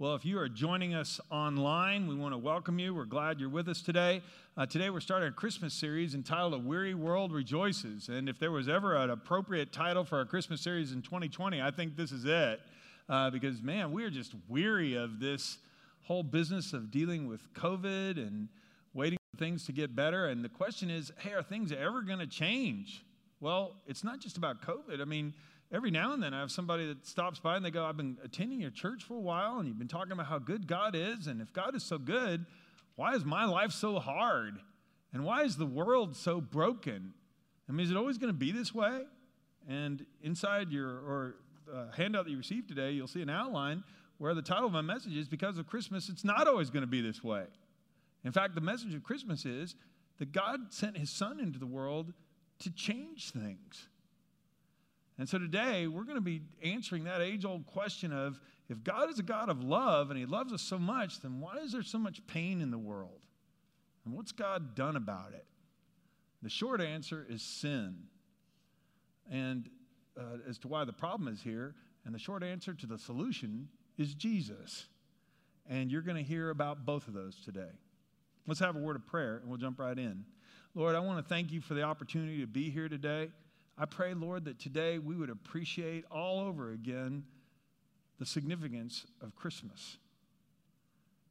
Well, if you are joining us online, we want to welcome you. We're glad you're with us today. Uh, today, we're starting a Christmas series entitled A Weary World Rejoices. And if there was ever an appropriate title for our Christmas series in 2020, I think this is it. Uh, because, man, we are just weary of this whole business of dealing with COVID and waiting for things to get better. And the question is hey, are things ever going to change? Well, it's not just about COVID. I mean, every now and then I have somebody that stops by and they go, I've been attending your church for a while and you've been talking about how good God is. And if God is so good, why is my life so hard? And why is the world so broken? I mean, is it always going to be this way? And inside your or uh, handout that you received today, you'll see an outline where the title of my message is Because of Christmas, it's not always going to be this way. In fact, the message of Christmas is that God sent his son into the world to change things. And so today we're going to be answering that age old question of if God is a God of love and He loves us so much, then why is there so much pain in the world? And what's God done about it? The short answer is sin. And uh, as to why the problem is here, and the short answer to the solution is Jesus. And you're going to hear about both of those today. Let's have a word of prayer and we'll jump right in. Lord, I want to thank you for the opportunity to be here today. I pray, Lord, that today we would appreciate all over again the significance of Christmas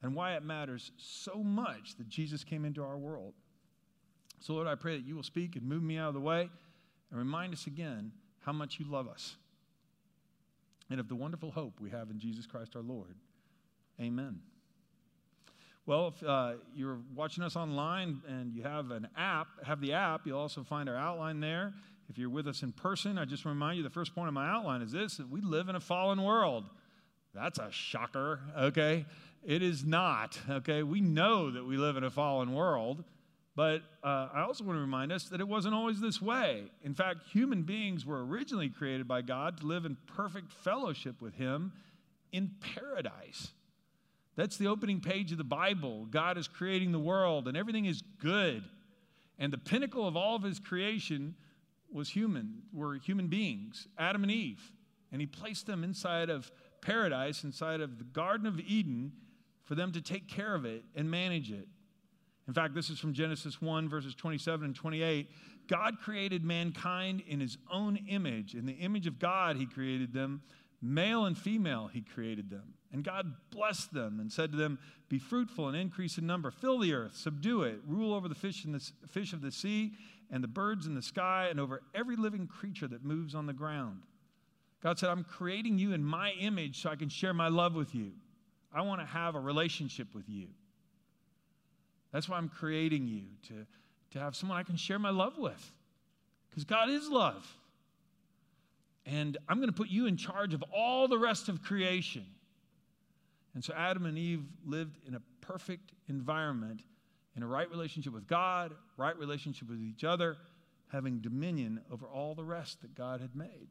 and why it matters so much that Jesus came into our world. So, Lord, I pray that you will speak and move me out of the way and remind us again how much you love us and of the wonderful hope we have in Jesus Christ our Lord. Amen. Well, if uh, you're watching us online and you have an app, have the app, you'll also find our outline there. If you're with us in person, I just remind you the first point of my outline is this that we live in a fallen world. That's a shocker, okay? It is not, okay? We know that we live in a fallen world, but uh, I also want to remind us that it wasn't always this way. In fact, human beings were originally created by God to live in perfect fellowship with Him in paradise. That's the opening page of the Bible. God is creating the world, and everything is good. And the pinnacle of all of His creation was human, were human beings, Adam and Eve. And he placed them inside of paradise, inside of the Garden of Eden, for them to take care of it and manage it. In fact, this is from Genesis 1, verses 27 and 28. God created mankind in his own image. In the image of God, he created them. Male and female, he created them. And God blessed them and said to them, Be fruitful and increase in number, fill the earth, subdue it, rule over the fish, the, fish of the sea and the birds in the sky and over every living creature that moves on the ground. God said, I'm creating you in my image so I can share my love with you. I want to have a relationship with you. That's why I'm creating you, to, to have someone I can share my love with. Because God is love. And I'm going to put you in charge of all the rest of creation. And so Adam and Eve lived in a perfect environment in a right relationship with God, right relationship with each other, having dominion over all the rest that God had made.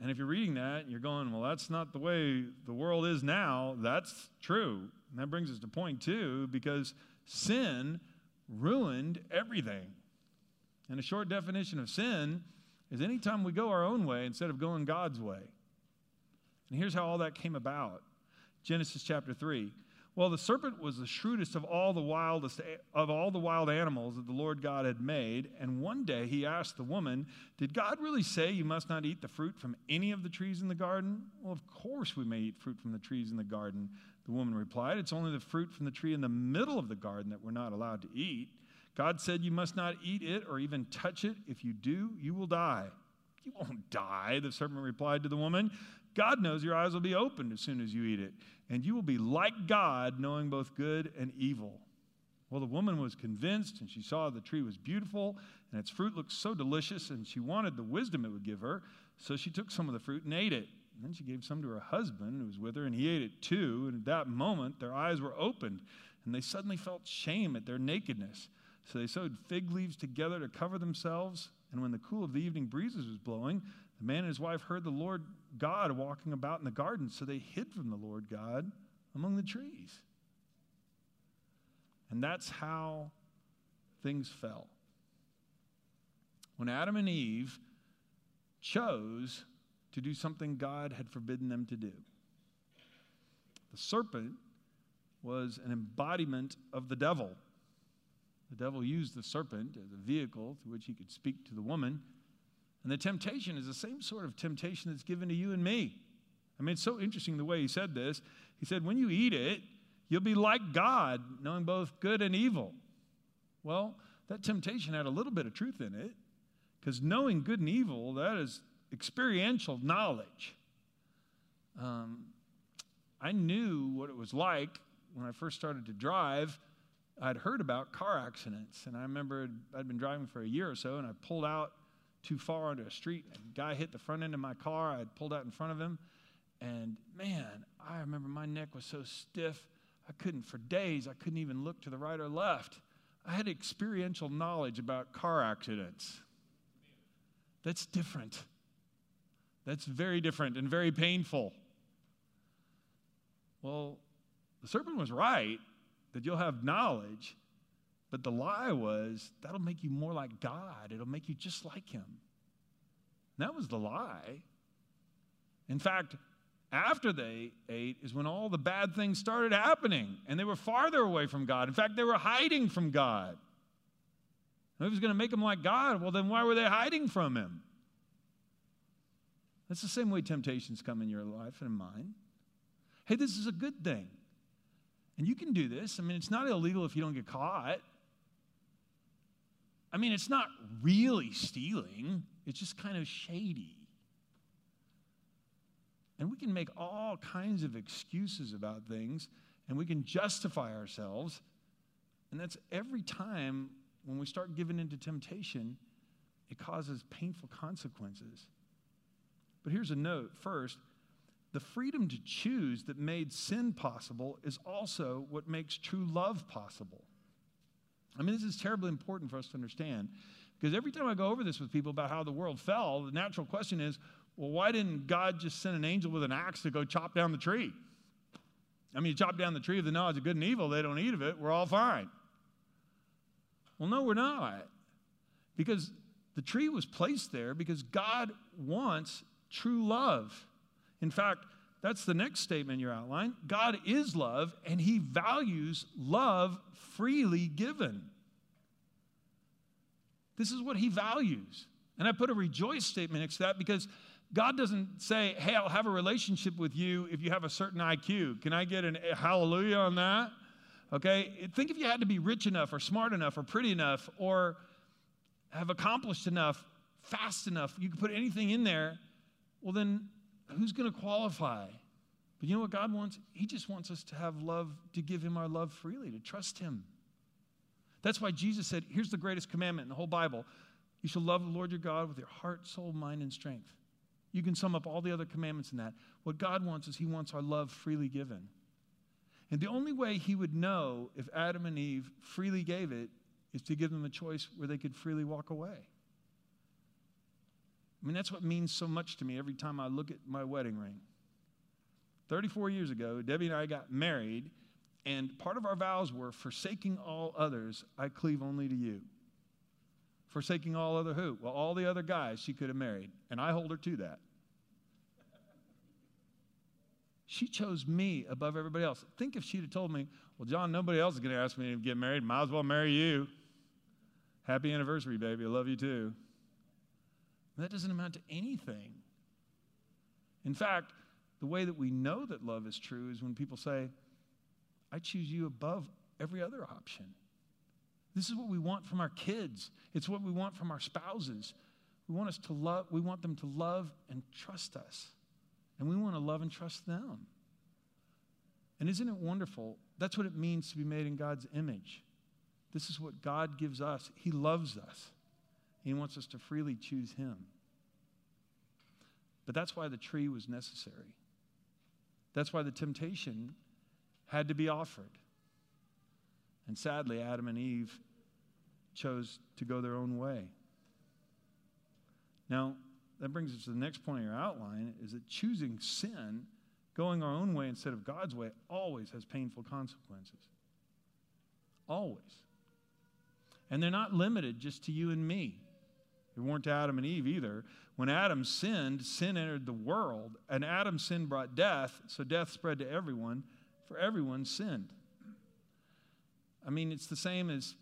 And if you're reading that and you're going, well, that's not the way the world is now, that's true. And that brings us to point two because sin ruined everything. And a short definition of sin is anytime we go our own way instead of going God's way. And here's how all that came about Genesis chapter 3. Well, the serpent was the shrewdest of all the wildest of all the wild animals that the Lord God had made. And one day he asked the woman, Did God really say you must not eat the fruit from any of the trees in the garden? Well, of course we may eat fruit from the trees in the garden. The woman replied, It's only the fruit from the tree in the middle of the garden that we're not allowed to eat. God said, You must not eat it or even touch it. If you do, you will die. You won't die, the serpent replied to the woman. God knows your eyes will be opened as soon as you eat it, and you will be like God, knowing both good and evil. Well, the woman was convinced, and she saw the tree was beautiful, and its fruit looked so delicious, and she wanted the wisdom it would give her. So she took some of the fruit and ate it. And then she gave some to her husband who was with her, and he ate it too. And at that moment, their eyes were opened, and they suddenly felt shame at their nakedness. So they sewed fig leaves together to cover themselves. And when the cool of the evening breezes was blowing, the man and his wife heard the Lord God walking about in the garden, so they hid from the Lord God among the trees. And that's how things fell. When Adam and Eve chose to do something God had forbidden them to do. The serpent was an embodiment of the devil. The devil used the serpent as a vehicle through which he could speak to the woman. And the temptation is the same sort of temptation that's given to you and me. I mean, it's so interesting the way he said this. He said, When you eat it, you'll be like God, knowing both good and evil. Well, that temptation had a little bit of truth in it because knowing good and evil, that is experiential knowledge. Um, I knew what it was like when I first started to drive. I'd heard about car accidents, and I remember I'd been driving for a year or so, and I pulled out too far onto a street. A guy hit the front end of my car. I'd pulled out in front of him, and man, I remember my neck was so stiff, I couldn't, for days, I couldn't even look to the right or left. I had experiential knowledge about car accidents. That's different. That's very different and very painful. Well, the serpent was right that you'll have knowledge, but the lie was that'll make you more like God. It'll make you just like Him. And that was the lie. In fact, after they ate is when all the bad things started happening and they were farther away from God. In fact, they were hiding from God. If he was going to make them like God, well, then why were they hiding from Him? That's the same way temptations come in your life and in mine. Hey, this is a good thing. And you can do this. I mean, it's not illegal if you don't get caught. I mean, it's not really stealing, it's just kind of shady. And we can make all kinds of excuses about things and we can justify ourselves. And that's every time when we start giving into temptation, it causes painful consequences. But here's a note first the freedom to choose that made sin possible is also what makes true love possible. I mean, this is terribly important for us to understand because every time I go over this with people about how the world fell, the natural question is well, why didn't God just send an angel with an axe to go chop down the tree? I mean, you chop down the tree of the knowledge of good and evil, they don't eat of it, we're all fine. Well, no, we're not. Because the tree was placed there because God wants true love. In fact, that's the next statement in your outline. God is love, and He values love freely given. This is what He values. And I put a rejoice statement next to that because God doesn't say, hey, I'll have a relationship with you if you have a certain IQ. Can I get a hallelujah on that? Okay? Think if you had to be rich enough or smart enough or pretty enough or have accomplished enough, fast enough, you could put anything in there well, then who's going to qualify? But you know what God wants? He just wants us to have love, to give Him our love freely, to trust Him. That's why Jesus said, Here's the greatest commandment in the whole Bible you shall love the Lord your God with your heart, soul, mind, and strength. You can sum up all the other commandments in that. What God wants is He wants our love freely given. And the only way He would know if Adam and Eve freely gave it is to give them a choice where they could freely walk away. I mean, that's what means so much to me every time I look at my wedding ring. 34 years ago, Debbie and I got married, and part of our vows were forsaking all others, I cleave only to you. Forsaking all other who? Well, all the other guys she could have married, and I hold her to that. She chose me above everybody else. Think if she'd have told me, Well, John, nobody else is going to ask me to get married. Might as well marry you. Happy anniversary, baby. I love you too. That doesn't amount to anything. In fact, the way that we know that love is true is when people say, I choose you above every other option. This is what we want from our kids. It's what we want from our spouses. We want us to love, we want them to love and trust us. And we want to love and trust them. And isn't it wonderful? That's what it means to be made in God's image. This is what God gives us. He loves us. He wants us to freely choose Him. But that's why the tree was necessary. That's why the temptation had to be offered. And sadly, Adam and Eve chose to go their own way. Now, that brings us to the next point in your outline is that choosing sin, going our own way instead of God's way, always has painful consequences. Always. And they're not limited just to you and me. They weren't Adam and Eve either. When Adam sinned, sin entered the world, and Adam's sin brought death, so death spread to everyone. for everyone sinned. I mean, it's the same as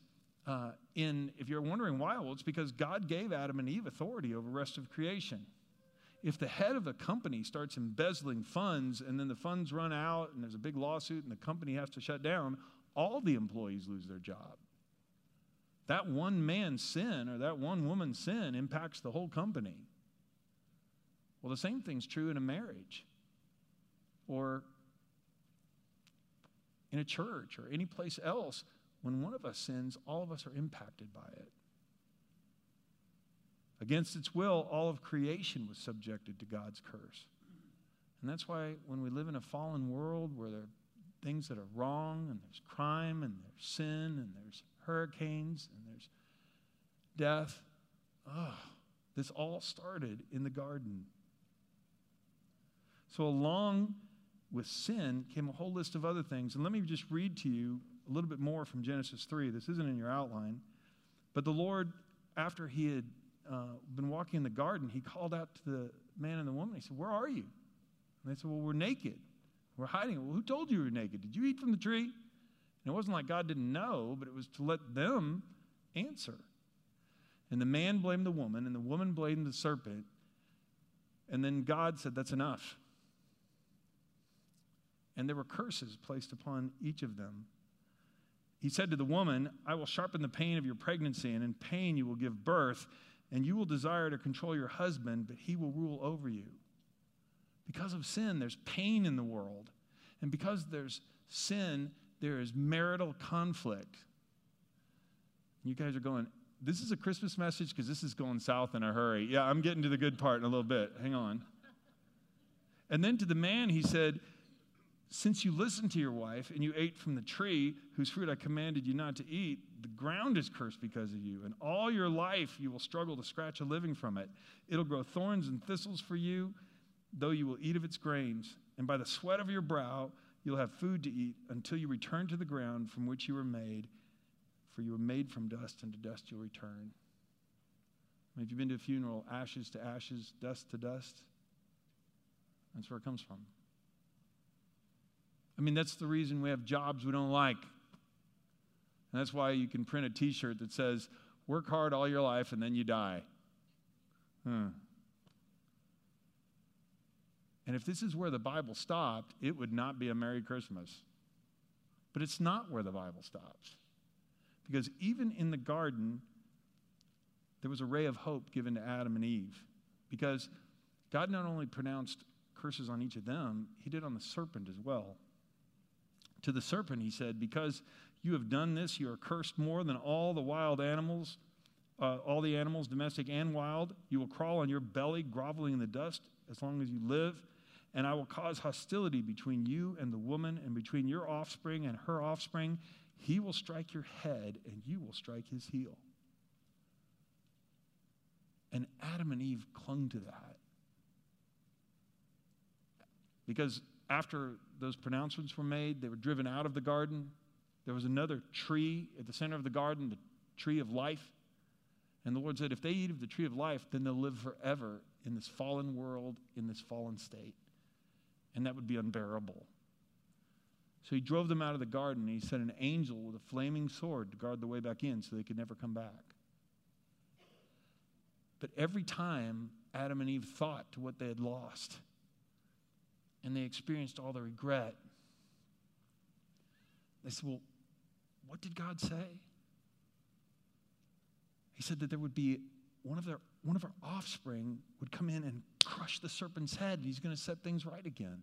uh, in, if you're wondering why, well, it's because God gave Adam and Eve authority over the rest of creation. If the head of a company starts embezzling funds and then the funds run out and there's a big lawsuit and the company has to shut down, all the employees lose their job. That one man's sin or that one woman's sin impacts the whole company. Well, the same thing's true in a marriage or in a church or any place else. When one of us sins, all of us are impacted by it. Against its will, all of creation was subjected to God's curse. And that's why when we live in a fallen world where there are things that are wrong, and there's crime, and there's sin, and there's hurricanes, and there's death, oh, this all started in the garden. So, along with sin came a whole list of other things. And let me just read to you a little bit more from Genesis 3. This isn't in your outline. But the Lord, after he had uh, been walking in the garden, he called out to the man and the woman. He said, Where are you? And they said, Well, we're naked. We're hiding. Well, who told you you were naked? Did you eat from the tree? And it wasn't like God didn't know, but it was to let them answer. And the man blamed the woman, and the woman blamed the serpent. And then God said, That's enough. And there were curses placed upon each of them. He said to the woman, I will sharpen the pain of your pregnancy, and in pain you will give birth and you will desire to control your husband, but he will rule over you. Because of sin, there's pain in the world. And because there's sin, there is marital conflict. You guys are going, this is a Christmas message because this is going south in a hurry. Yeah, I'm getting to the good part in a little bit. Hang on. And then to the man, he said, since you listened to your wife and you ate from the tree whose fruit I commanded you not to eat, the ground is cursed because of you, and all your life you will struggle to scratch a living from it. It'll grow thorns and thistles for you, though you will eat of its grains. And by the sweat of your brow you'll have food to eat until you return to the ground from which you were made, for you were made from dust, and to dust you'll return. I mean, if you've been to a funeral, ashes to ashes, dust to dust, that's where it comes from. I mean, that's the reason we have jobs we don't like. And that's why you can print a t shirt that says, work hard all your life and then you die. Hmm. And if this is where the Bible stopped, it would not be a Merry Christmas. But it's not where the Bible stops. Because even in the garden, there was a ray of hope given to Adam and Eve. Because God not only pronounced curses on each of them, He did on the serpent as well. To the serpent, he said, Because you have done this, you are cursed more than all the wild animals, uh, all the animals, domestic and wild. You will crawl on your belly, groveling in the dust as long as you live. And I will cause hostility between you and the woman, and between your offspring and her offspring. He will strike your head, and you will strike his heel. And Adam and Eve clung to that. Because after those pronouncements were made, they were driven out of the garden. There was another tree at the center of the garden, the tree of life. And the Lord said, if they eat of the tree of life, then they'll live forever in this fallen world, in this fallen state. And that would be unbearable. So he drove them out of the garden, and he sent an angel with a flaming sword to guard the way back in so they could never come back. But every time Adam and Eve thought to what they had lost, and they experienced all the regret. They said, Well, what did God say? He said that there would be one of their one of our offspring would come in and crush the serpent's head, and he's going to set things right again.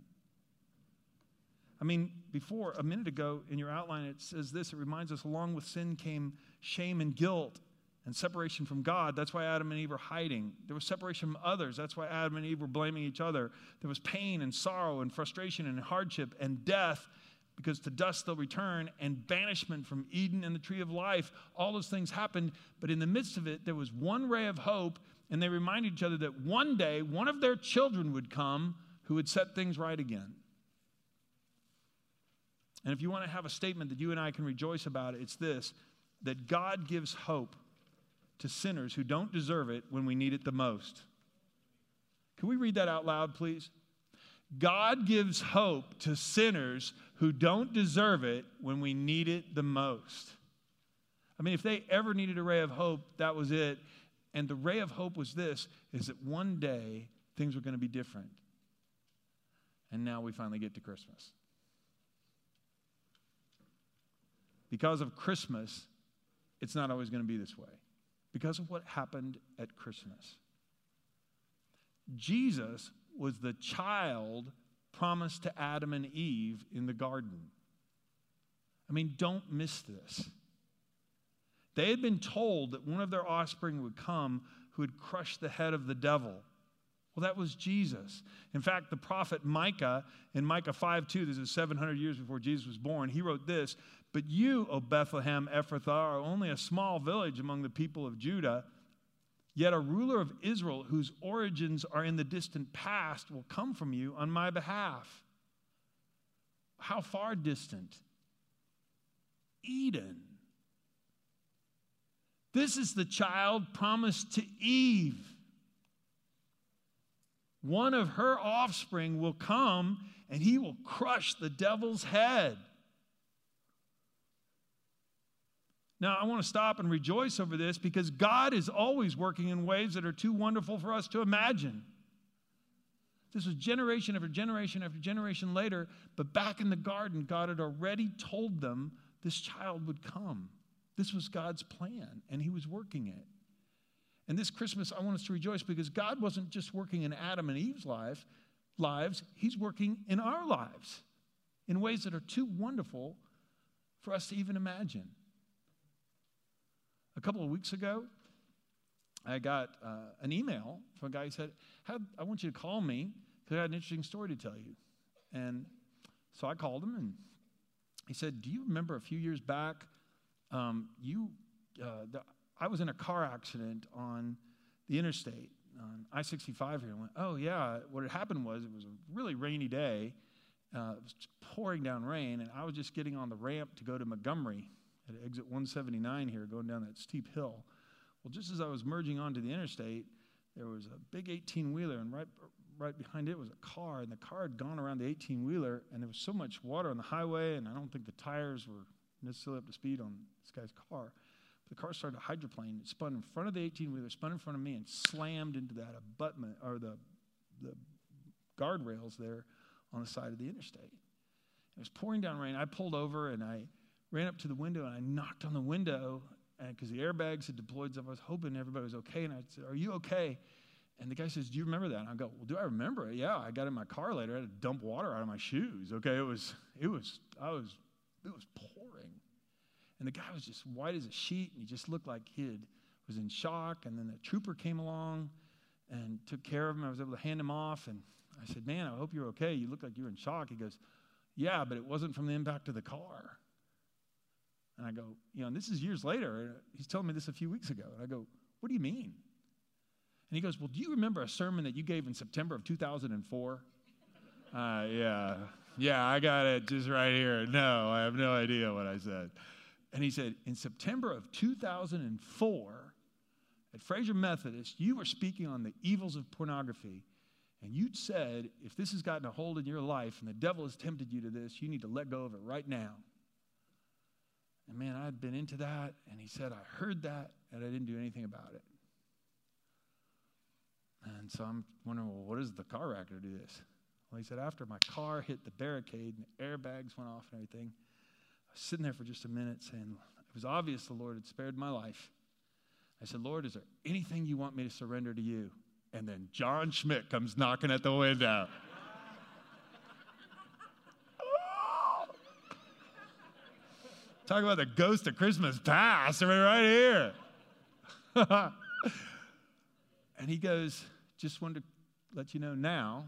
I mean, before, a minute ago in your outline, it says this it reminds us along with sin came shame and guilt and separation from God. That's why Adam and Eve were hiding. There was separation from others. That's why Adam and Eve were blaming each other. There was pain and sorrow and frustration and hardship and death because to dust they'll return and banishment from Eden and the tree of life. All those things happened, but in the midst of it, there was one ray of hope, and they reminded each other that one day one of their children would come who would set things right again. And if you want to have a statement that you and I can rejoice about, it's this that God gives hope to sinners who don't deserve it when we need it the most. Can we read that out loud, please? God gives hope to sinners who don't deserve it when we need it the most. I mean, if they ever needed a ray of hope, that was it. And the ray of hope was this is that one day things were going to be different. And now we finally get to Christmas. Because of Christmas, it's not always going to be this way. Because of what happened at Christmas. Jesus was the child promised to Adam and Eve in the garden. I mean, don't miss this. They had been told that one of their offspring would come who would crush the head of the devil. Well, that was Jesus. In fact, the prophet Micah, in Micah 5 2, this is 700 years before Jesus was born, he wrote this But you, O Bethlehem Ephrathah, are only a small village among the people of Judah. Yet a ruler of Israel whose origins are in the distant past will come from you on my behalf. How far distant? Eden. This is the child promised to Eve. One of her offspring will come and he will crush the devil's head. Now, I want to stop and rejoice over this because God is always working in ways that are too wonderful for us to imagine. This was generation after generation after generation later, but back in the garden, God had already told them this child would come. This was God's plan, and He was working it. And this Christmas, I want us to rejoice because God wasn't just working in Adam and Eve's life, lives, He's working in our lives in ways that are too wonderful for us to even imagine. A couple of weeks ago, I got uh, an email from a guy who said, I want you to call me because I had an interesting story to tell you. And so I called him and he said, Do you remember a few years back? Um, you, uh, the, I was in a car accident on the interstate on I 65 here. I went, Oh, yeah. What had happened was it was a really rainy day. Uh, it was pouring down rain, and I was just getting on the ramp to go to Montgomery at exit 179 here, going down that steep hill. Well, just as I was merging onto the interstate, there was a big 18 wheeler, and right, right behind it was a car, and the car had gone around the 18 wheeler, and there was so much water on the highway, and I don't think the tires were necessarily up to speed on this guy's car. But the car started to hydroplane. It spun in front of the 18 wheeler, spun in front of me, and slammed into that abutment or the, the guardrails there on the side of the interstate. It was pouring down rain. I pulled over and I ran up to the window and I knocked on the window because the airbags had deployed. So I was hoping everybody was okay. And I said, Are you okay? And the guy says, Do you remember that? And I go, Well, do I remember it? Yeah, I got in my car later. I had to dump water out of my shoes. Okay, it was, it was, I was, it was pouring. And the guy was just white as a sheet, and he just looked like he had, was in shock. And then the trooper came along and took care of him. I was able to hand him off. And I said, Man, I hope you're okay. You look like you're in shock. He goes, Yeah, but it wasn't from the impact of the car. And I go, you know, and this is years later. He's telling me this a few weeks ago. And I go, what do you mean? And he goes, well, do you remember a sermon that you gave in September of 2004? Uh, yeah. Yeah, I got it just right here. No, I have no idea what I said. And he said, in September of 2004, at Frazer Methodist, you were speaking on the evils of pornography. And you'd said, if this has gotten a hold in your life and the devil has tempted you to this, you need to let go of it right now. And man, I'd been into that, and he said, I heard that, and I didn't do anything about it. And so I'm wondering, well, what does the car wreck do this? Well, he said, after my car hit the barricade and the airbags went off and everything, I was sitting there for just a minute saying, it was obvious the Lord had spared my life. I said, Lord, is there anything you want me to surrender to you? And then John Schmidt comes knocking at the window. Talk about the ghost of Christmas past. I mean, right here. and he goes, Just wanted to let you know now,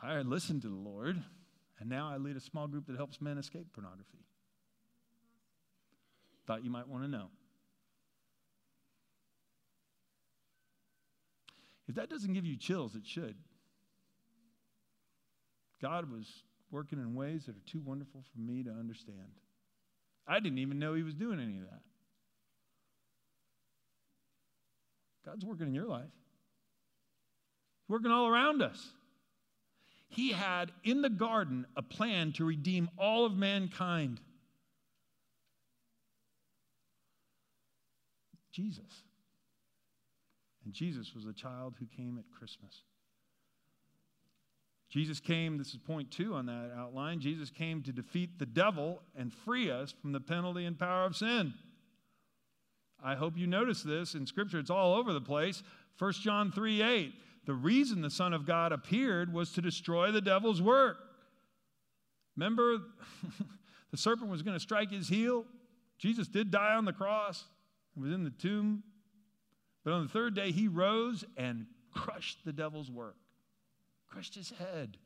I listened to the Lord, and now I lead a small group that helps men escape pornography. Thought you might want to know. If that doesn't give you chills, it should. God was working in ways that are too wonderful for me to understand. I didn't even know he was doing any of that. God's working in your life, He's working all around us. He had in the garden a plan to redeem all of mankind. Jesus. And Jesus was the child who came at Christmas. Jesus came, this is point two on that outline. Jesus came to defeat the devil and free us from the penalty and power of sin. I hope you notice this in Scripture, it's all over the place. 1 John 3 8. The reason the Son of God appeared was to destroy the devil's work. Remember, the serpent was going to strike his heel? Jesus did die on the cross and was in the tomb. But on the third day, he rose and crushed the devil's work crushed his head.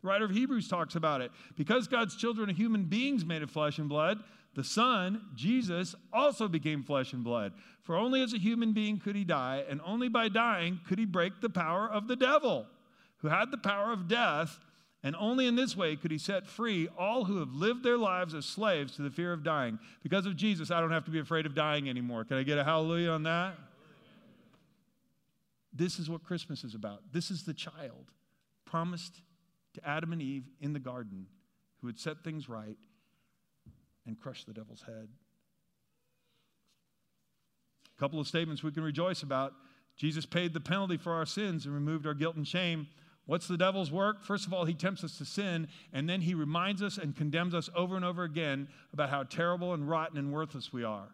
The writer of Hebrews talks about it. Because God's children are human beings made of flesh and blood, the Son, Jesus, also became flesh and blood. For only as a human being could he die, and only by dying could he break the power of the devil, who had the power of death, and only in this way could he set free all who have lived their lives as slaves to the fear of dying. Because of Jesus, I don't have to be afraid of dying anymore. Can I get a hallelujah on that? This is what Christmas is about. This is the child promised to Adam and Eve in the garden who would set things right and crush the devil's head. A couple of statements we can rejoice about. Jesus paid the penalty for our sins and removed our guilt and shame. What's the devil's work? First of all, he tempts us to sin, and then he reminds us and condemns us over and over again about how terrible and rotten and worthless we are.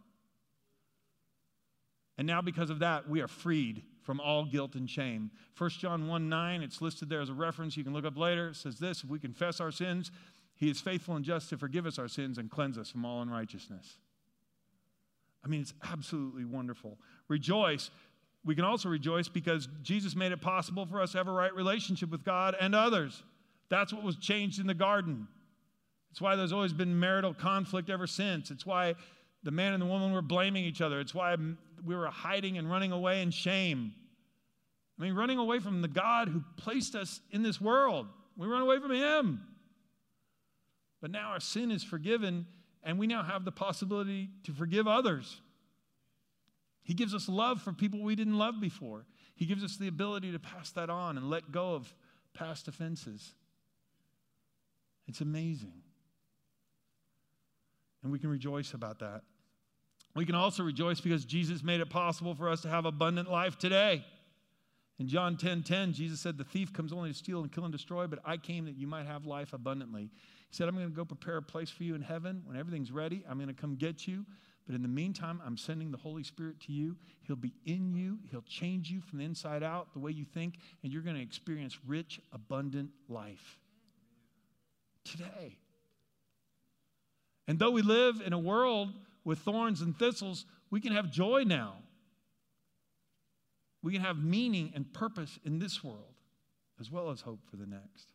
And now, because of that, we are freed from all guilt and shame. 1 John 1 9, it's listed there as a reference. You can look up later. It says this If we confess our sins, he is faithful and just to forgive us our sins and cleanse us from all unrighteousness. I mean, it's absolutely wonderful. Rejoice. We can also rejoice because Jesus made it possible for us to have a right relationship with God and others. That's what was changed in the garden. It's why there's always been marital conflict ever since. It's why the man and the woman were blaming each other. It's why we were hiding and running away in shame. I mean, running away from the God who placed us in this world. We run away from Him. But now our sin is forgiven, and we now have the possibility to forgive others. He gives us love for people we didn't love before. He gives us the ability to pass that on and let go of past offenses. It's amazing. And we can rejoice about that. We can also rejoice because Jesus made it possible for us to have abundant life today. In John 10 10, Jesus said, The thief comes only to steal and kill and destroy, but I came that you might have life abundantly. He said, I'm going to go prepare a place for you in heaven. When everything's ready, I'm going to come get you. But in the meantime, I'm sending the Holy Spirit to you. He'll be in you, He'll change you from the inside out, the way you think, and you're going to experience rich, abundant life today. And though we live in a world with thorns and thistles, we can have joy now. We can have meaning and purpose in this world as well as hope for the next.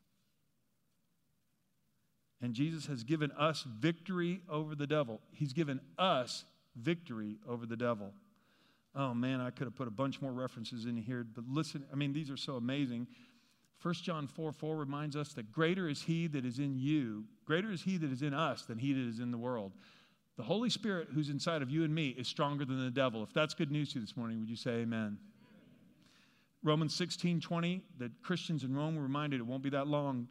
And Jesus has given us victory over the devil. He's given us victory over the devil. Oh man, I could have put a bunch more references in here, but listen, I mean, these are so amazing. 1 John 4 4 reminds us that greater is he that is in you, greater is he that is in us than he that is in the world. The Holy Spirit who's inside of you and me is stronger than the devil. If that's good news to you this morning, would you say amen? Romans 16 20, that Christians in Rome were reminded it won't be that long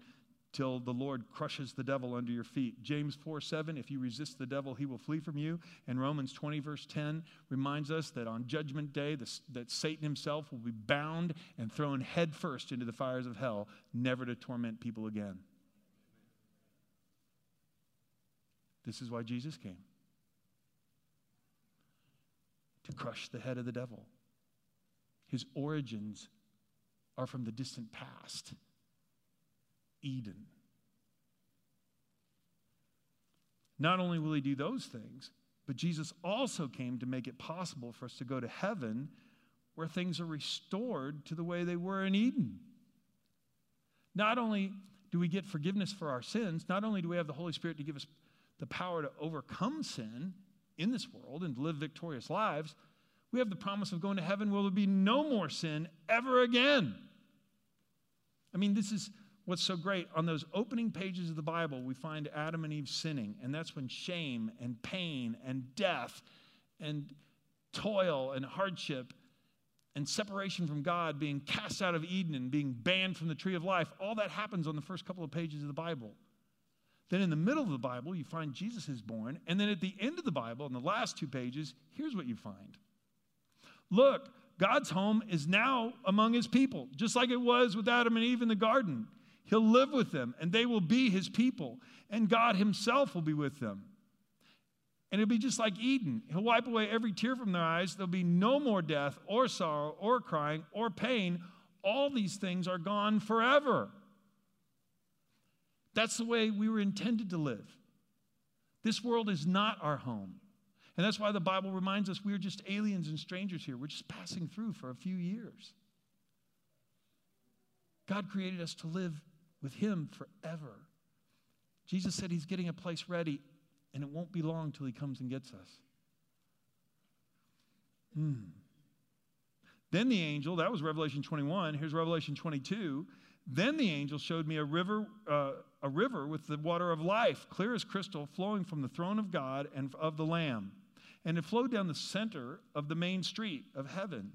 till the Lord crushes the devil under your feet. James 4 7, if you resist the devil, he will flee from you. And Romans 20, verse 10, reminds us that on Judgment Day, that Satan himself will be bound and thrown headfirst into the fires of hell, never to torment people again. This is why Jesus came to crush the head of the devil. His origins are from the distant past Eden. Not only will he do those things, but Jesus also came to make it possible for us to go to heaven where things are restored to the way they were in Eden. Not only do we get forgiveness for our sins, not only do we have the Holy Spirit to give us the power to overcome sin, in this world and live victorious lives, we have the promise of going to heaven where there'll be no more sin ever again. I mean, this is what's so great. On those opening pages of the Bible, we find Adam and Eve sinning, and that's when shame and pain and death and toil and hardship and separation from God, being cast out of Eden and being banned from the tree of life, all that happens on the first couple of pages of the Bible. Then in the middle of the Bible, you find Jesus is born. And then at the end of the Bible, in the last two pages, here's what you find Look, God's home is now among his people, just like it was with Adam and Eve in the garden. He'll live with them, and they will be his people, and God himself will be with them. And it'll be just like Eden. He'll wipe away every tear from their eyes. There'll be no more death, or sorrow, or crying, or pain. All these things are gone forever. That's the way we were intended to live. This world is not our home. And that's why the Bible reminds us we're just aliens and strangers here. We're just passing through for a few years. God created us to live with Him forever. Jesus said He's getting a place ready, and it won't be long till He comes and gets us. Hmm. Then the angel, that was Revelation 21. Here's Revelation 22. Then the angel showed me a river, uh, a river with the water of life, clear as crystal, flowing from the throne of God and of the Lamb. And it flowed down the center of the main street of heaven.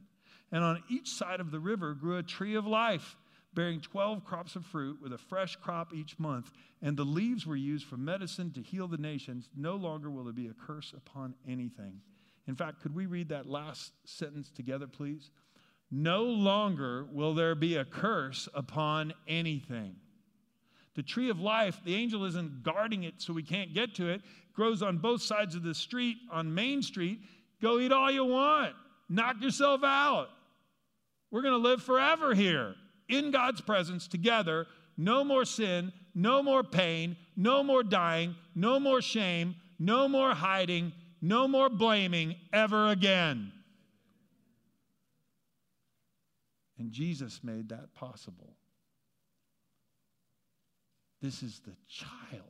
And on each side of the river grew a tree of life, bearing 12 crops of fruit, with a fresh crop each month. And the leaves were used for medicine to heal the nations. No longer will there be a curse upon anything. In fact, could we read that last sentence together, please? No longer will there be a curse upon anything. The tree of life, the angel isn't guarding it so we can't get to it, grows on both sides of the street, on Main Street. Go eat all you want, knock yourself out. We're going to live forever here in God's presence together. No more sin, no more pain, no more dying, no more shame, no more hiding, no more blaming ever again. And Jesus made that possible. This is the child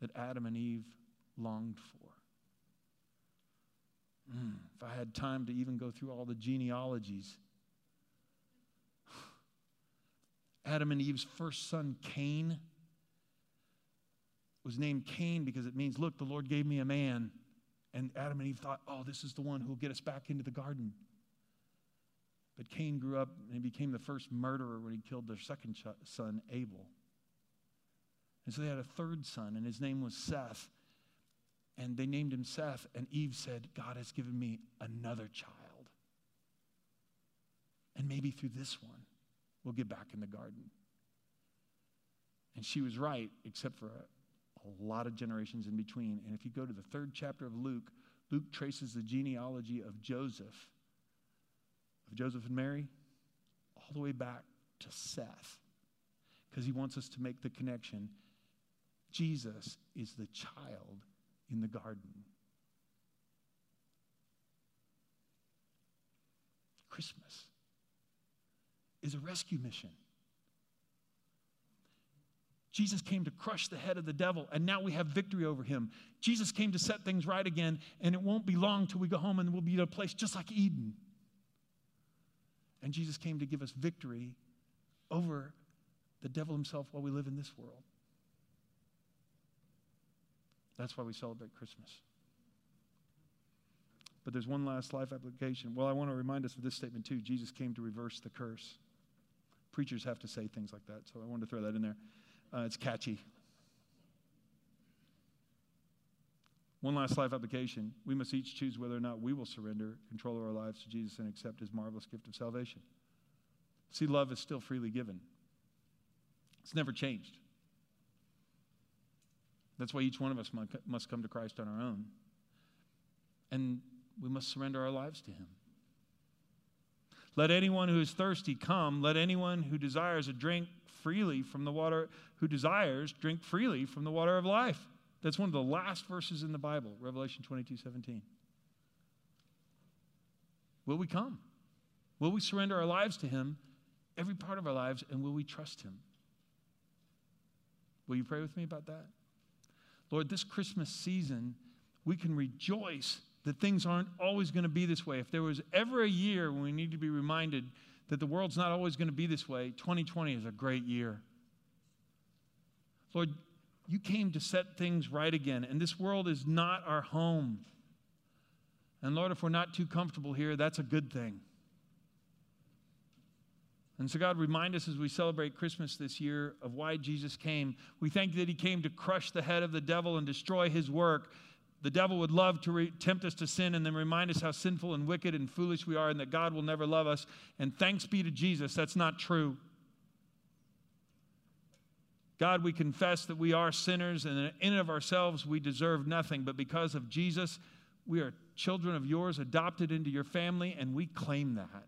that Adam and Eve longed for. Mm, if I had time to even go through all the genealogies, Adam and Eve's first son, Cain, was named Cain because it means, look, the Lord gave me a man. And Adam and Eve thought, oh, this is the one who will get us back into the garden. But Cain grew up and he became the first murderer when he killed their second son, Abel. And so they had a third son, and his name was Seth. And they named him Seth, and Eve said, God has given me another child. And maybe through this one, we'll get back in the garden. And she was right, except for a, a lot of generations in between. And if you go to the third chapter of Luke, Luke traces the genealogy of Joseph of Joseph and Mary all the way back to Seth because he wants us to make the connection. Jesus is the child in the garden. Christmas is a rescue mission. Jesus came to crush the head of the devil, and now we have victory over him. Jesus came to set things right again, and it won't be long till we go home and we'll be in a place just like Eden. And Jesus came to give us victory over the devil himself while we live in this world. That's why we celebrate Christmas. But there's one last life application. Well, I want to remind us of this statement too. Jesus came to reverse the curse. Preachers have to say things like that, so I wanted to throw that in there. Uh, it's catchy. One last life application. We must each choose whether or not we will surrender control of our lives to Jesus and accept his marvelous gift of salvation. See, love is still freely given, it's never changed. That's why each one of us must come to Christ on our own. And we must surrender our lives to him. Let anyone who is thirsty come. Let anyone who desires a drink freely from the water, who desires, drink freely from the water of life. That's one of the last verses in the Bible, Revelation 22 17. Will we come? Will we surrender our lives to Him, every part of our lives, and will we trust Him? Will you pray with me about that? Lord, this Christmas season, we can rejoice that things aren't always going to be this way. If there was ever a year when we need to be reminded that the world's not always going to be this way, 2020 is a great year. Lord, you came to set things right again, and this world is not our home. And Lord, if we're not too comfortable here, that's a good thing. And so, God, remind us as we celebrate Christmas this year of why Jesus came. We thank that he came to crush the head of the devil and destroy his work. The devil would love to re- tempt us to sin and then remind us how sinful and wicked and foolish we are and that God will never love us. And thanks be to Jesus, that's not true. God, we confess that we are sinners and in and of ourselves we deserve nothing, but because of Jesus, we are children of yours, adopted into your family, and we claim that.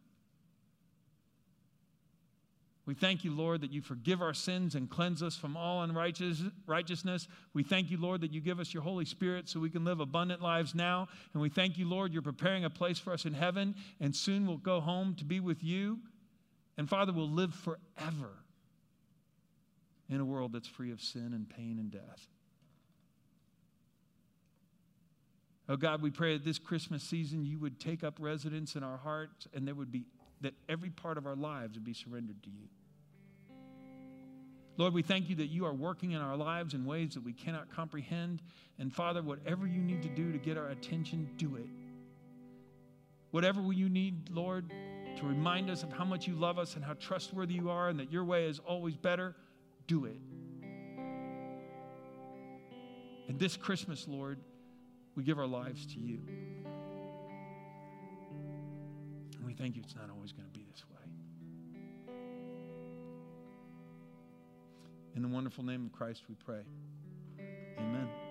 We thank you, Lord, that you forgive our sins and cleanse us from all unrighteousness. We thank you, Lord, that you give us your Holy Spirit so we can live abundant lives now. And we thank you, Lord, you're preparing a place for us in heaven, and soon we'll go home to be with you. And Father, we'll live forever in a world that's free of sin and pain and death. Oh God, we pray that this Christmas season you would take up residence in our hearts and there would be that every part of our lives would be surrendered to you. Lord, we thank you that you are working in our lives in ways that we cannot comprehend. And Father, whatever you need to do to get our attention, do it. Whatever you need, Lord, to remind us of how much you love us and how trustworthy you are and that your way is always better, do it. And this Christmas, Lord, we give our lives to you. And we thank you it's not always going to be this way. In the wonderful name of Christ, we pray. Amen.